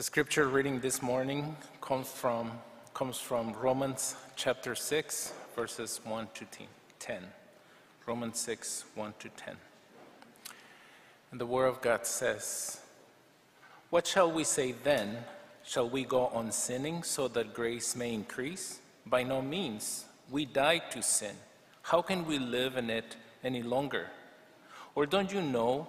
The scripture reading this morning comes from, comes from Romans chapter 6, verses 1 to 10. Romans 6, 1 to 10. And the Word of God says, What shall we say then? Shall we go on sinning so that grace may increase? By no means. We died to sin. How can we live in it any longer? Or don't you know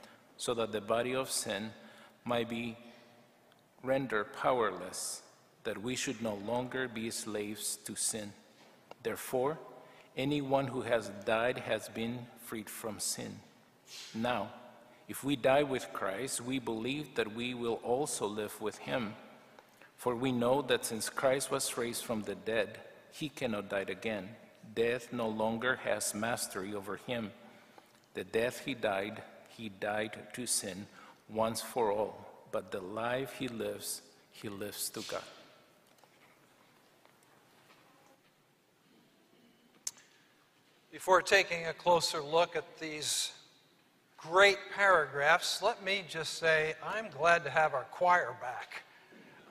so that the body of sin might be rendered powerless, that we should no longer be slaves to sin. Therefore, anyone who has died has been freed from sin. Now, if we die with Christ, we believe that we will also live with him. For we know that since Christ was raised from the dead, he cannot die again. Death no longer has mastery over him. The death he died, he died to sin once for all, but the life he lives, he lives to God. Before taking a closer look at these great paragraphs, let me just say I'm glad to have our choir back.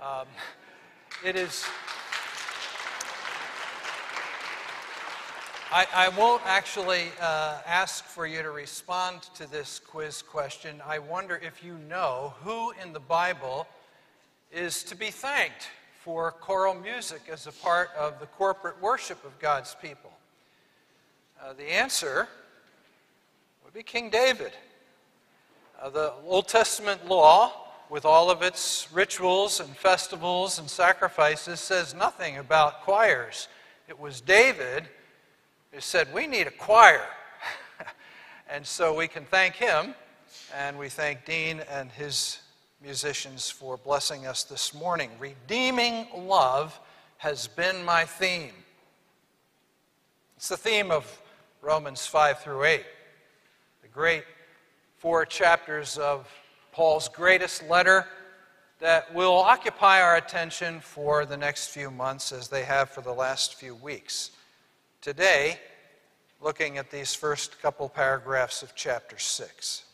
Um, it is. I, I won't actually uh, ask for you to respond to this quiz question. I wonder if you know who in the Bible is to be thanked for choral music as a part of the corporate worship of God's people. Uh, the answer would be King David. Uh, the Old Testament law, with all of its rituals and festivals and sacrifices, says nothing about choirs. It was David who said, We need a choir. and so we can thank him, and we thank Dean and his musicians for blessing us this morning. Redeeming love has been my theme. It's the theme of Romans 5 through 8, the great four chapters of Paul's greatest letter that will occupy our attention for the next few months as they have for the last few weeks. Today, looking at these first couple paragraphs of chapter 6.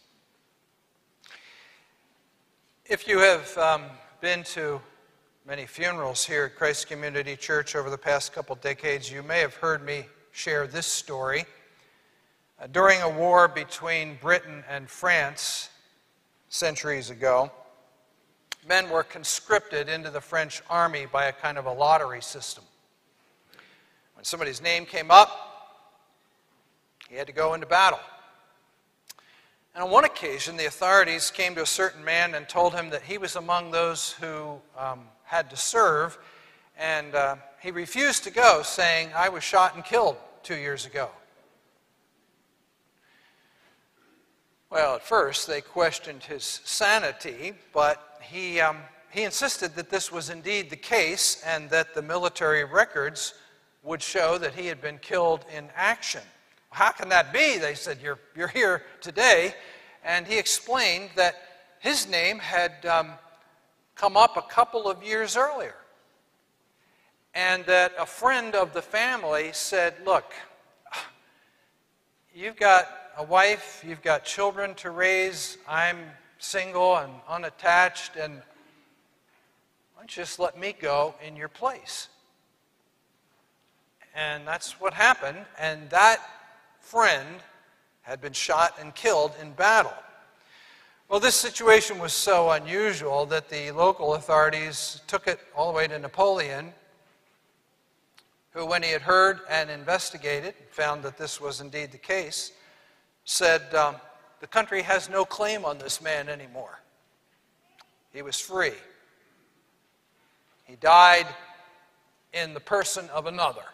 If you have um, been to many funerals here at Christ Community Church over the past couple decades, you may have heard me share this story. Uh, during a war between Britain and France centuries ago, men were conscripted into the French army by a kind of a lottery system. Somebody's name came up, he had to go into battle. And on one occasion, the authorities came to a certain man and told him that he was among those who um, had to serve, and uh, he refused to go, saying, I was shot and killed two years ago. Well, at first they questioned his sanity, but he, um, he insisted that this was indeed the case and that the military records would show that he had been killed in action. How can that be? They said, You're, you're here today. And he explained that his name had um, come up a couple of years earlier. And that a friend of the family said, Look, you've got a wife, you've got children to raise, I'm single and unattached, and why don't you just let me go in your place? And that's what happened, and that friend had been shot and killed in battle. Well, this situation was so unusual that the local authorities took it all the way to Napoleon, who, when he had heard and investigated, found that this was indeed the case, said, um, The country has no claim on this man anymore. He was free. He died in the person of another.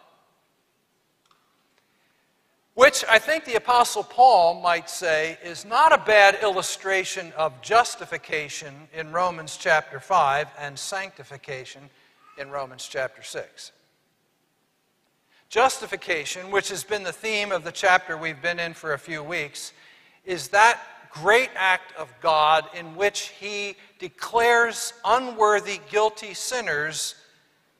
Which I think the Apostle Paul might say is not a bad illustration of justification in Romans chapter 5 and sanctification in Romans chapter 6. Justification, which has been the theme of the chapter we've been in for a few weeks, is that great act of God in which He declares unworthy, guilty sinners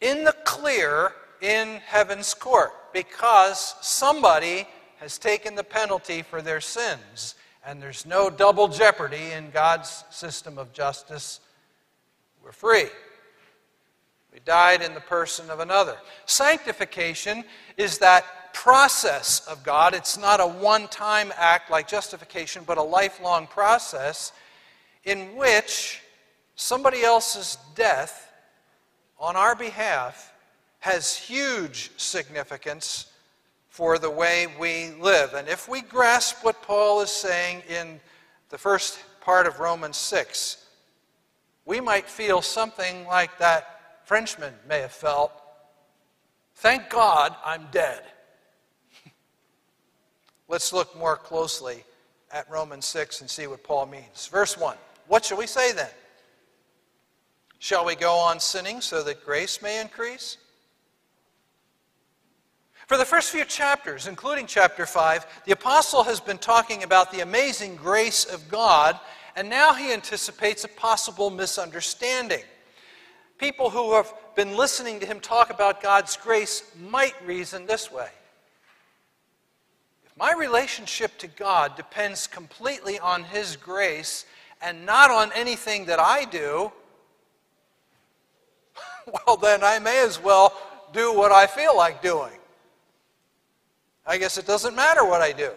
in the clear in heaven's court because somebody has taken the penalty for their sins, and there's no double jeopardy in God's system of justice. We're free. We died in the person of another. Sanctification is that process of God. It's not a one time act like justification, but a lifelong process in which somebody else's death on our behalf has huge significance for the way we live. And if we grasp what Paul is saying in the first part of Romans 6, we might feel something like that Frenchman may have felt. Thank God I'm dead. Let's look more closely at Romans 6 and see what Paul means. Verse 1 What shall we say then? Shall we go on sinning so that grace may increase? For the first few chapters, including chapter 5, the apostle has been talking about the amazing grace of God, and now he anticipates a possible misunderstanding. People who have been listening to him talk about God's grace might reason this way If my relationship to God depends completely on his grace and not on anything that I do, well, then I may as well do what I feel like doing. I guess it doesn't matter what I do.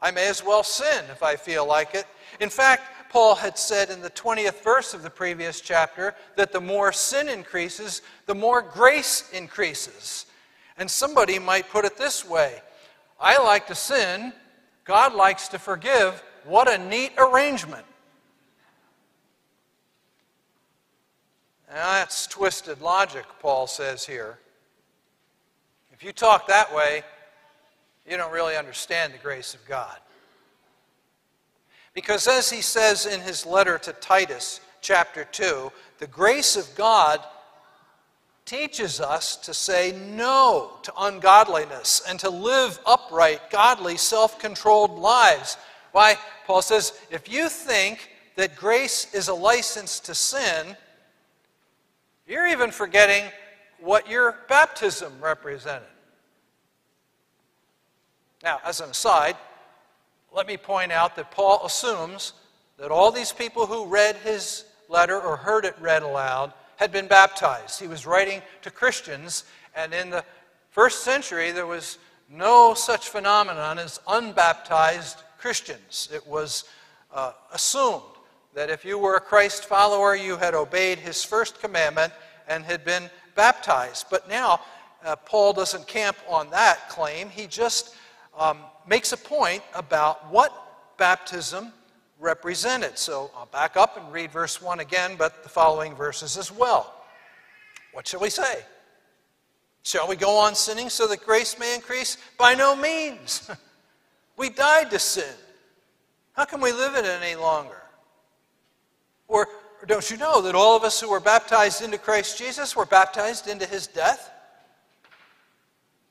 I may as well sin if I feel like it. In fact, Paul had said in the 20th verse of the previous chapter that the more sin increases, the more grace increases. And somebody might put it this way I like to sin, God likes to forgive. What a neat arrangement. Now, that's twisted logic, Paul says here. If you talk that way, you don't really understand the grace of God. Because as he says in his letter to Titus, chapter 2, the grace of God teaches us to say no to ungodliness and to live upright, godly, self controlled lives. Why? Paul says, if you think that grace is a license to sin, you're even forgetting what your baptism represented. Now, as an aside, let me point out that Paul assumes that all these people who read his letter or heard it read aloud had been baptized. He was writing to Christians, and in the first century, there was no such phenomenon as unbaptized Christians. It was uh, assumed that if you were a Christ follower, you had obeyed his first commandment and had been baptized. But now, uh, Paul doesn't camp on that claim. He just um, makes a point about what baptism represented. So I'll back up and read verse 1 again, but the following verses as well. What shall we say? Shall we go on sinning so that grace may increase? By no means. we died to sin. How can we live in it any longer? Or, or don't you know that all of us who were baptized into Christ Jesus were baptized into his death?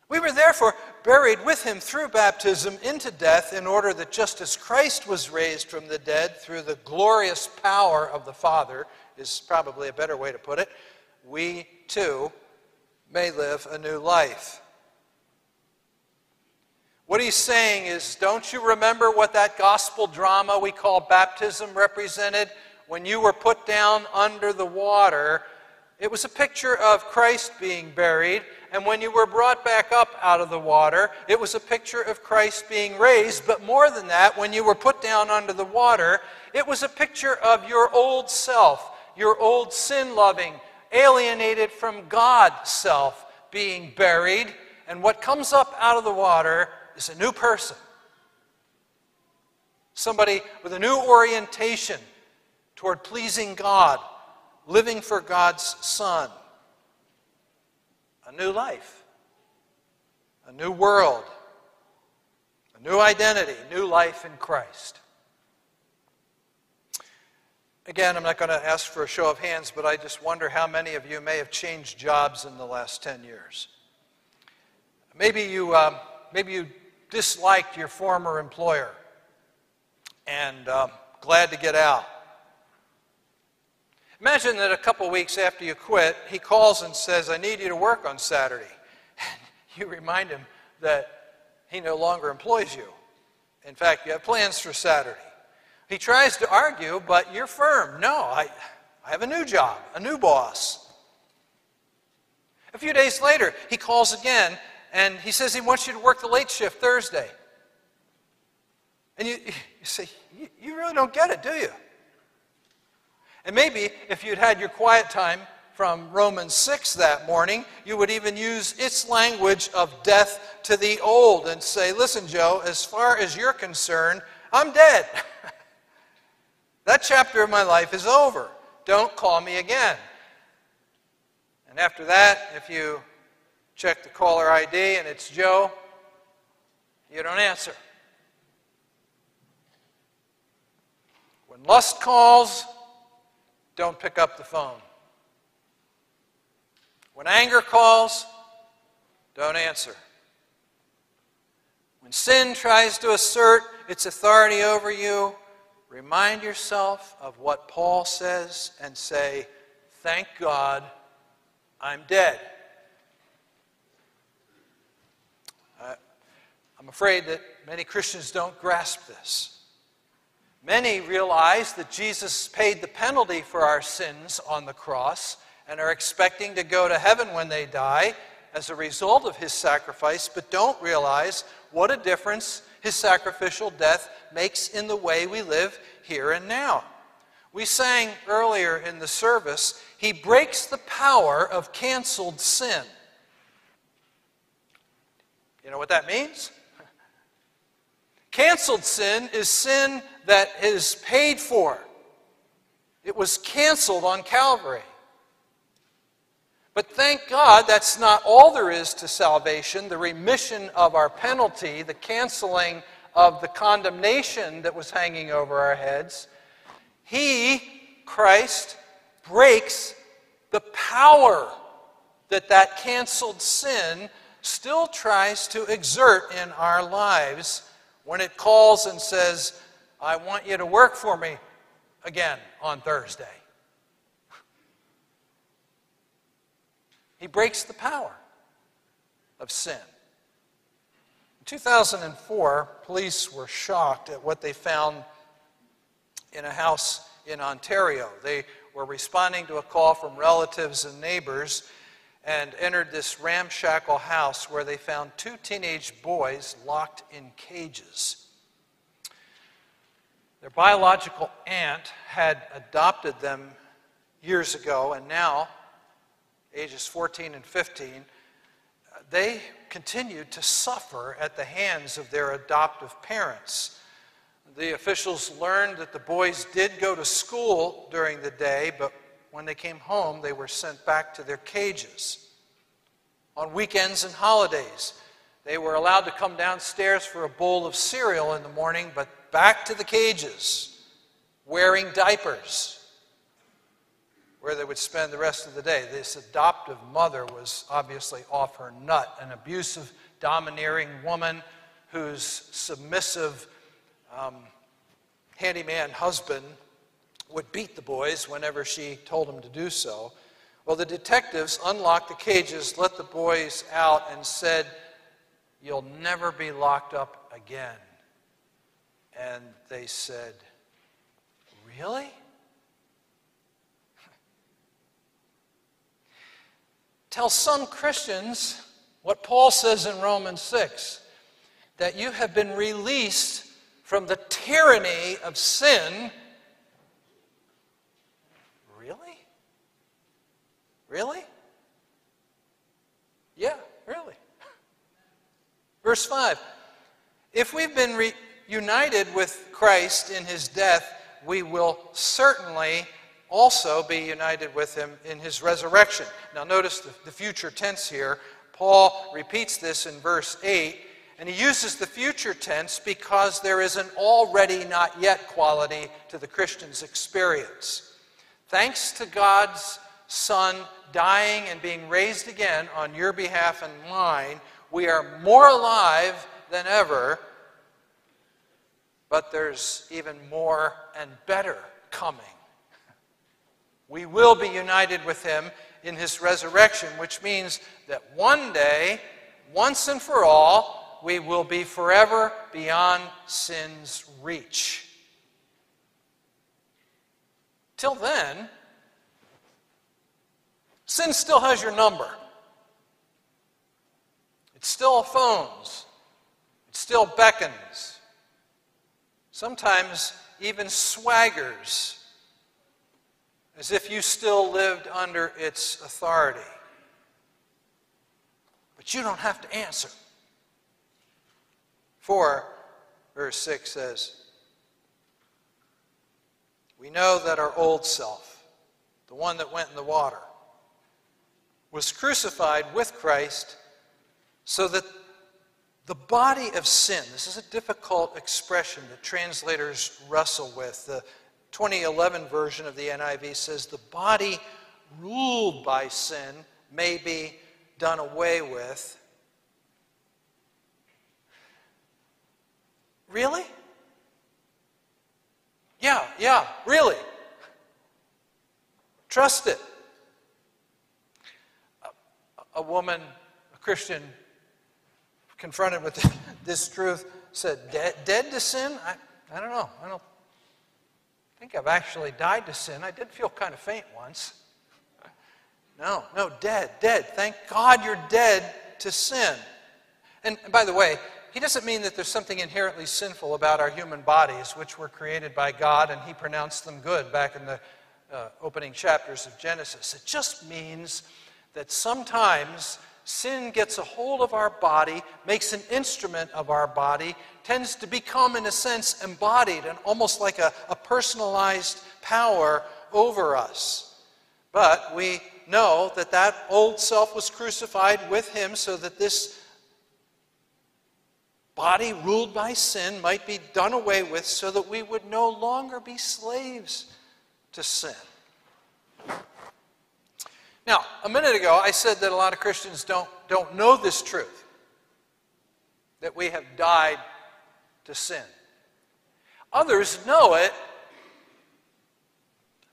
We were therefore buried with him through baptism into death, in order that just as Christ was raised from the dead through the glorious power of the Father, is probably a better way to put it, we too may live a new life. What he's saying is, don't you remember what that gospel drama we call baptism represented? When you were put down under the water, it was a picture of Christ being buried and when you were brought back up out of the water, it was a picture of Christ being raised. But more than that, when you were put down under the water, it was a picture of your old self, your old sin loving, alienated from God self being buried. And what comes up out of the water is a new person. Somebody with a new orientation toward pleasing God, living for God's Son a new life, a new world, a new identity, new life in Christ. Again, I'm not going to ask for a show of hands, but I just wonder how many of you may have changed jobs in the last 10 years. Maybe you, um, maybe you disliked your former employer and um, glad to get out. Imagine that a couple weeks after you quit, he calls and says, I need you to work on Saturday. And you remind him that he no longer employs you. In fact, you have plans for Saturday. He tries to argue, but you're firm. No, I, I have a new job, a new boss. A few days later, he calls again and he says he wants you to work the late shift Thursday. And you, you say, you, you really don't get it, do you? And maybe if you'd had your quiet time from Romans 6 that morning, you would even use its language of death to the old and say, Listen, Joe, as far as you're concerned, I'm dead. that chapter of my life is over. Don't call me again. And after that, if you check the caller ID and it's Joe, you don't answer. When lust calls, don't pick up the phone. When anger calls, don't answer. When sin tries to assert its authority over you, remind yourself of what Paul says and say, Thank God I'm dead. I'm afraid that many Christians don't grasp this. Many realize that Jesus paid the penalty for our sins on the cross and are expecting to go to heaven when they die as a result of his sacrifice, but don't realize what a difference his sacrificial death makes in the way we live here and now. We sang earlier in the service, he breaks the power of canceled sin. You know what that means? Canceled sin is sin that is paid for. It was canceled on Calvary. But thank God that's not all there is to salvation the remission of our penalty, the canceling of the condemnation that was hanging over our heads. He, Christ, breaks the power that that canceled sin still tries to exert in our lives when it calls and says, I want you to work for me again on Thursday. He breaks the power of sin. In 2004, police were shocked at what they found in a house in Ontario. They were responding to a call from relatives and neighbors and entered this ramshackle house where they found two teenage boys locked in cages. Their biological aunt had adopted them years ago, and now, ages 14 and 15, they continued to suffer at the hands of their adoptive parents. The officials learned that the boys did go to school during the day, but when they came home, they were sent back to their cages. On weekends and holidays, they were allowed to come downstairs for a bowl of cereal in the morning, but back to the cages, wearing diapers, where they would spend the rest of the day. This adoptive mother was obviously off her nut, an abusive, domineering woman whose submissive um, handyman husband would beat the boys whenever she told him to do so. Well, the detectives unlocked the cages, let the boys out, and said, You'll never be locked up again. And they said, Really? Tell some Christians what Paul says in Romans 6 that you have been released from the tyranny of sin Really? Really? Yeah, really. Verse 5 If we've been reunited with Christ in his death, we will certainly also be united with him in his resurrection. Now, notice the, the future tense here. Paul repeats this in verse 8, And he uses the future tense because there is an already not yet quality to the Christian's experience. Thanks to God's Son dying and being raised again on your behalf and mine, we are more alive than ever, but there's even more and better coming. We will be united with him in his resurrection, which means that one day, once and for all, we will be forever beyond sin's reach. Till then, sin still has your number. It still phones. It still beckons. Sometimes even swaggers as if you still lived under its authority. But you don't have to answer. 4, verse 6 says, We know that our old self, the one that went in the water, was crucified with Christ so that the body of sin, this is a difficult expression that translators wrestle with. The 2011 version of the NIV says the body ruled by sin may be done away with. Really? Yeah, yeah, really. Trust it. A, a woman, a Christian, confronted with this truth, said, Dead, dead to sin? I, I don't know. I don't think I've actually died to sin. I did feel kind of faint once. No, no, dead, dead. Thank God you're dead to sin. And by the way, he doesn't mean that there's something inherently sinful about our human bodies, which were created by God and he pronounced them good back in the uh, opening chapters of Genesis. It just means that sometimes sin gets a hold of our body, makes an instrument of our body, tends to become, in a sense, embodied and almost like a, a personalized power over us. But we know that that old self was crucified with him so that this body ruled by sin might be done away with so that we would no longer be slaves to sin. Now, a minute ago, I said that a lot of Christians don't, don't know this truth that we have died to sin. Others know it,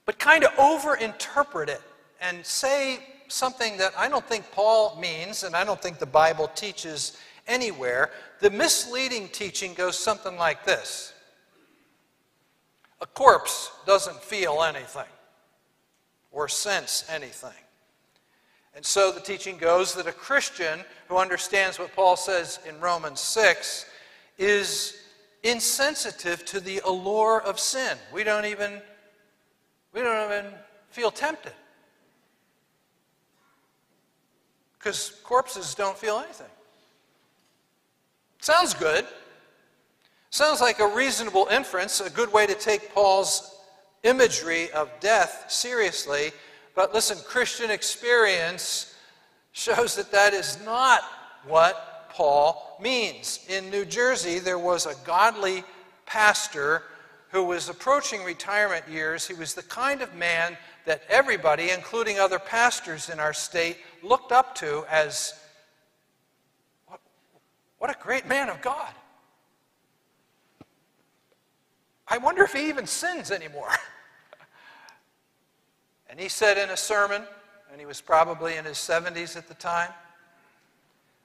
but kind of overinterpret it and say something that I don't think Paul means and I don't think the Bible teaches anywhere. The misleading teaching goes something like this A corpse doesn't feel anything or sense anything. And so the teaching goes that a Christian who understands what Paul says in Romans 6 is insensitive to the allure of sin. We don't even we don't even feel tempted. Because corpses don't feel anything. Sounds good. Sounds like a reasonable inference, a good way to take Paul's imagery of death seriously. But listen, Christian experience shows that that is not what Paul means. In New Jersey, there was a godly pastor who was approaching retirement years. He was the kind of man that everybody, including other pastors in our state, looked up to as what, what a great man of God. I wonder if he even sins anymore. And he said in a sermon, and he was probably in his 70s at the time,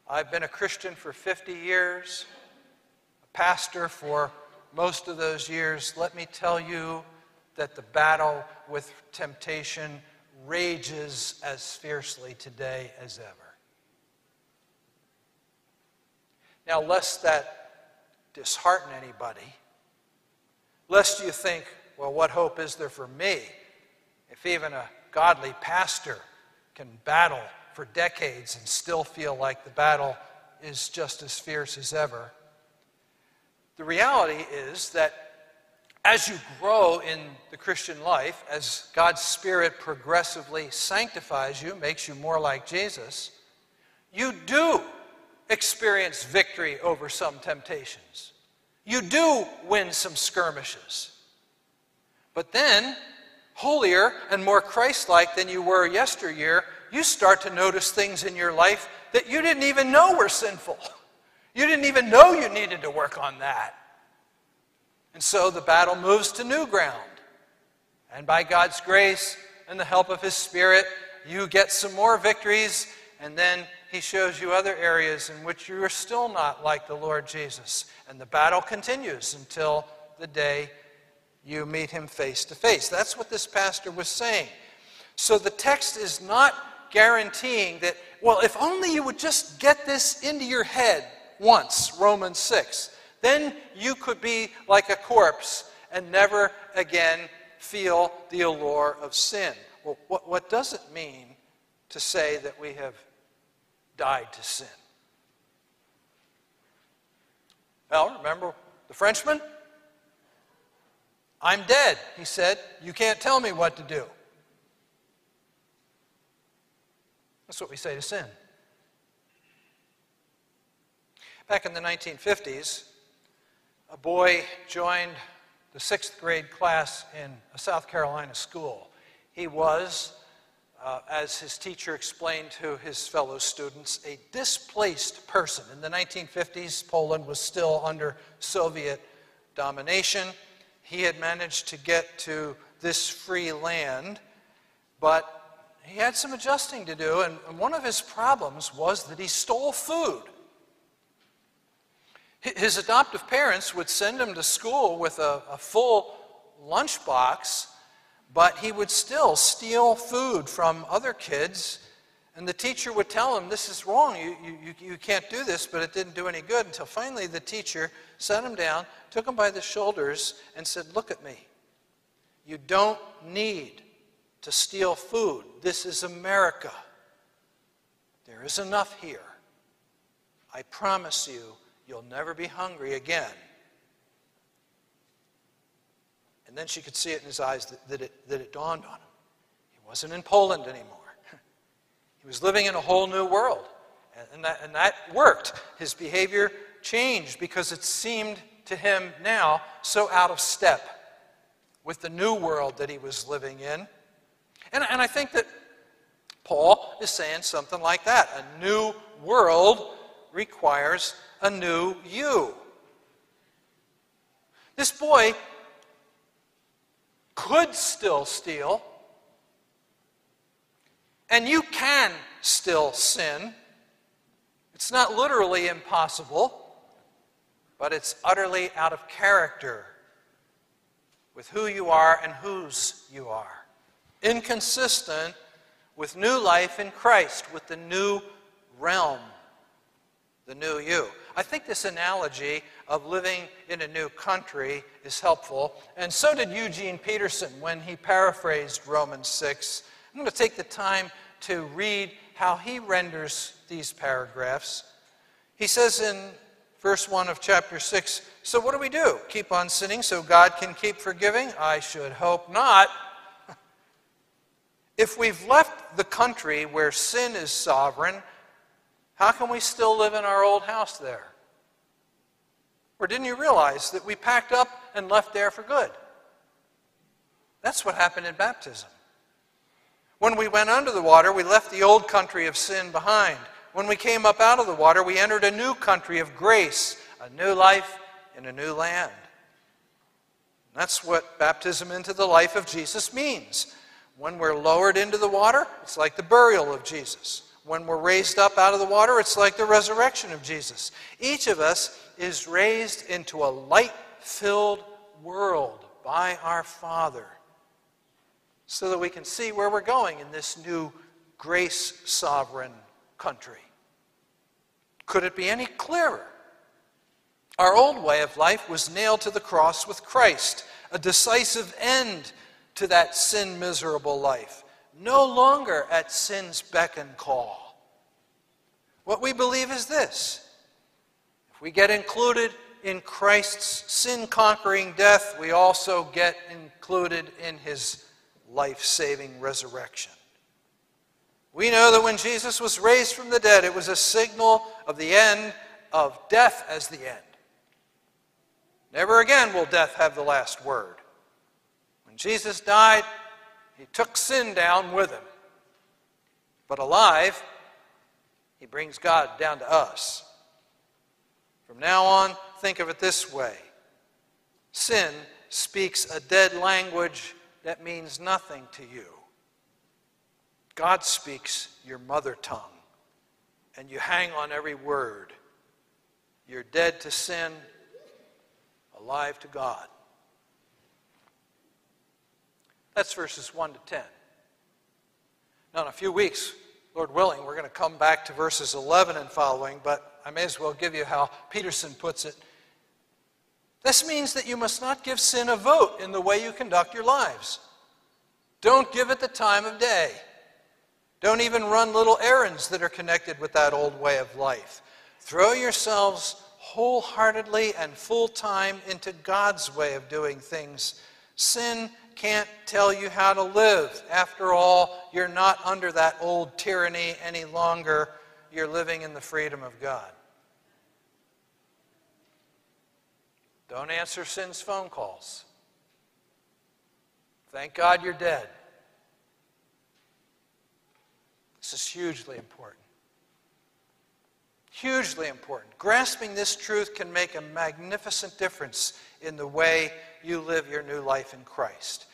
I've been a Christian for 50 years, a pastor for most of those years. Let me tell you that the battle with temptation rages as fiercely today as ever. Now, lest that dishearten anybody, lest you think, well, what hope is there for me? If even a godly pastor can battle for decades and still feel like the battle is just as fierce as ever, the reality is that as you grow in the Christian life, as God's Spirit progressively sanctifies you, makes you more like Jesus, you do experience victory over some temptations. You do win some skirmishes. But then, holier and more Christ like than you were yesteryear, you start to notice things in your life that you didn't even know were sinful. You didn't even know you needed to work on that. And so the battle moves to new ground. And by God's grace and the help of His Spirit, you get some more victories, and then He shows you other areas in which you are still not like the Lord Jesus. And the battle continues until the day you meet Him face to face. That's what this pastor was saying. So the text is not guaranteeing that, well, if only you would just get this into your head once, Romans 6, then you could be like a corpse and never again feel the allure of sin. Well, what, what does it mean to say that we have died to sin? Well, remember the Frenchman? I'm dead, he said. You can't tell me what to do. That's what we say to sin. Back in the 1950s, a boy joined the sixth grade class in a South Carolina school. He was, uh, as his teacher explained to his fellow students, a displaced person. In the 1950s, Poland was still under Soviet domination. He had managed to get to this free land, but he had some adjusting to do, and one of his problems was that he stole food. His adoptive parents would send him to school with a, a full lunchbox, but he would still steal food from other kids. And the teacher would tell him, This is wrong. You, you, you can't do this, but it didn't do any good until finally the teacher sat him down, took him by the shoulders, and said, Look at me. You don't need to steal food. This is America. There is enough here. I promise you, you'll never be hungry again. And then she could see it in his eyes that, that, it, that it dawned on him. He wasn't in Poland anymore. He was living in a whole new world. And that, and that worked. His behavior changed because it seemed to him now so out of step with the new world that he was living in. And, and I think that Paul is saying something like that. A new world requires a new you. This boy could still steal, and you can still sin. It's not literally impossible, but it's utterly out of character with who you are and whose you are inconsistent with new life in Christ, with the new realm, the new you. I think this analogy of living in a new country is helpful, and so did Eugene Peterson when he paraphrased Romans 6. I'm going to take the time to read how he renders these paragraphs. He says in verse 1 of chapter 6 So, what do we do? Keep on sinning so God can keep forgiving? I should hope not. If we've left the country where sin is sovereign, how can we still live in our old house there? Or didn't you realize that we packed up and left there for good? That's what happened in baptism. When we went under the water, we left the old country of sin behind. When we came up out of the water, we entered a new country of grace, a new life in a new land. That's what baptism into the life of Jesus means. When we're lowered into the water, it's like the burial of Jesus. When we're raised up out of the water, it's like the resurrection of Jesus. Each of us is raised into a light filled world by our Father so that we can see where we're going in this new grace sovereign country. Could it be any clearer? Our old way of life was nailed to the cross with Christ, a decisive end to that sin miserable life, no longer at sin's beck and call. What we believe is this if we get included in Christ's sin conquering death, we also get included in his life saving resurrection. We know that when Jesus was raised from the dead, it was a signal of the end of death as the end. Never again will death have the last word. When Jesus died, he took sin down with him. But alive, he brings God down to us. From now on, think of it this way sin speaks a dead language that means nothing to you. God speaks your mother tongue, and you hang on every word. You're dead to sin, alive to God. That's verses 1 to 10. Now, in a few weeks, Lord willing, we're going to come back to verses 11 and following, but I may as well give you how Peterson puts it. This means that you must not give sin a vote in the way you conduct your lives. Don't give it the time of day. Don't even run little errands that are connected with that old way of life. Throw yourselves wholeheartedly and full time into God's way of doing things. Sin can't tell you how to live. After all, you're not under that old tyranny any longer. You're living in the freedom of God. Don't answer sin's phone calls. Thank God you're dead. This is hugely important. Hugely important. Grasping this truth can make a magnificent difference in the way you live your new life in Christ.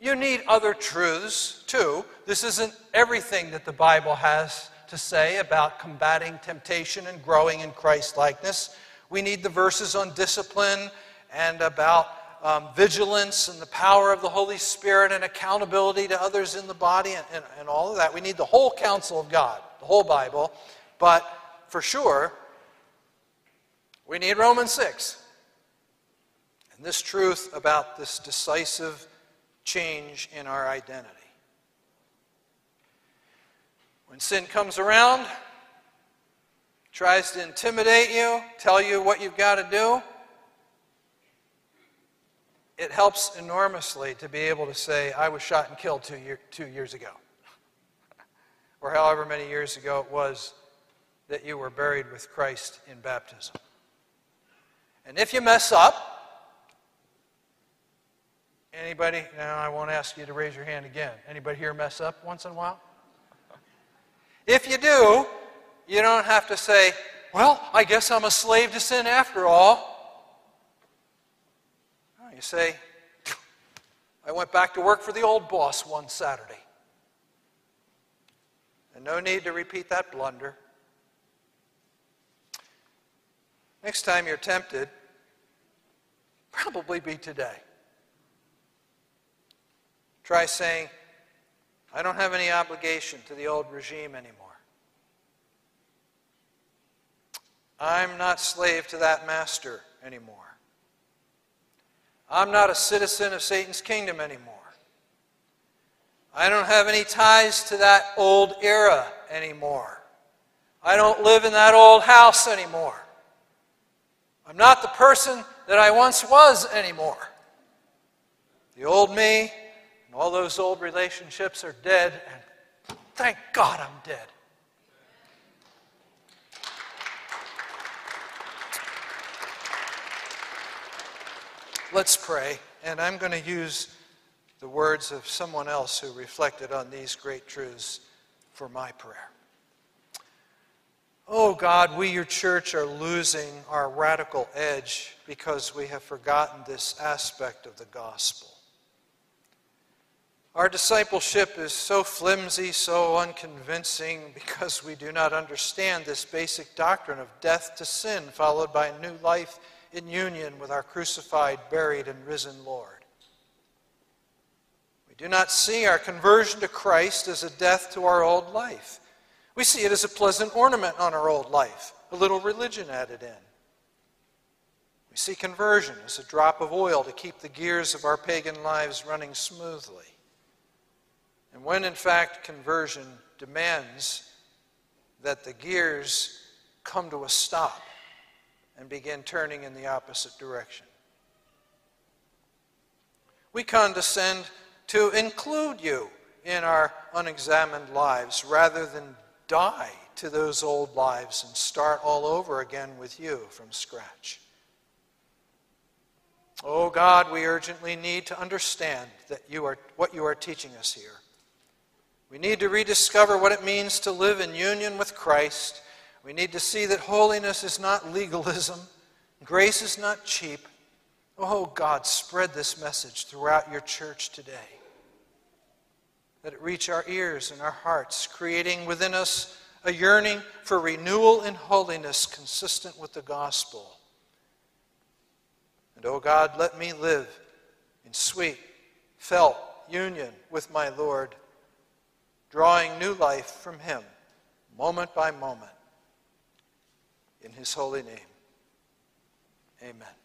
You need other truths too. This isn't everything that the Bible has to say about combating temptation and growing in Christ likeness. We need the verses on discipline and about um, vigilance and the power of the Holy Spirit and accountability to others in the body and, and, and all of that. We need the whole counsel of God, the whole Bible. But for sure, we need Romans 6. And this truth about this decisive change in our identity. When sin comes around, tries to intimidate you, tell you what you've got to do, it helps enormously to be able to say, I was shot and killed two, year, two years ago. or however many years ago it was that you were buried with Christ in baptism. And if you mess up, anybody, now I won't ask you to raise your hand again. Anybody here mess up once in a while? If you do, you don't have to say, well, I guess I'm a slave to sin after all. You say, I went back to work for the old boss one Saturday. And no need to repeat that blunder. Next time you're tempted, probably be today. Try saying, I don't have any obligation to the old regime anymore. I'm not slave to that master anymore. I'm not a citizen of Satan's kingdom anymore. I don't have any ties to that old era anymore. I don't live in that old house anymore. I'm not the person that I once was anymore. The old me and all those old relationships are dead, and thank God I'm dead. Let's pray. And I'm going to use the words of someone else who reflected on these great truths for my prayer. Oh God, we, your church, are losing our radical edge because we have forgotten this aspect of the gospel. Our discipleship is so flimsy, so unconvincing, because we do not understand this basic doctrine of death to sin, followed by new life in union with our crucified, buried, and risen Lord. We do not see our conversion to Christ as a death to our old life. We see it as a pleasant ornament on our old life, a little religion added in. We see conversion as a drop of oil to keep the gears of our pagan lives running smoothly. And when in fact conversion demands that the gears come to a stop, and begin turning in the opposite direction. We condescend to include you in our unexamined lives rather than die to those old lives and start all over again with you from scratch. Oh God, we urgently need to understand that you are what you are teaching us here. We need to rediscover what it means to live in union with Christ. We need to see that holiness is not legalism, grace is not cheap. Oh God, spread this message throughout your church today. Let it reach our ears and our hearts, creating within us a yearning for renewal in holiness consistent with the gospel. And, oh God, let me live in sweet, felt union with my Lord, drawing new life from Him moment by moment. In His holy name, amen.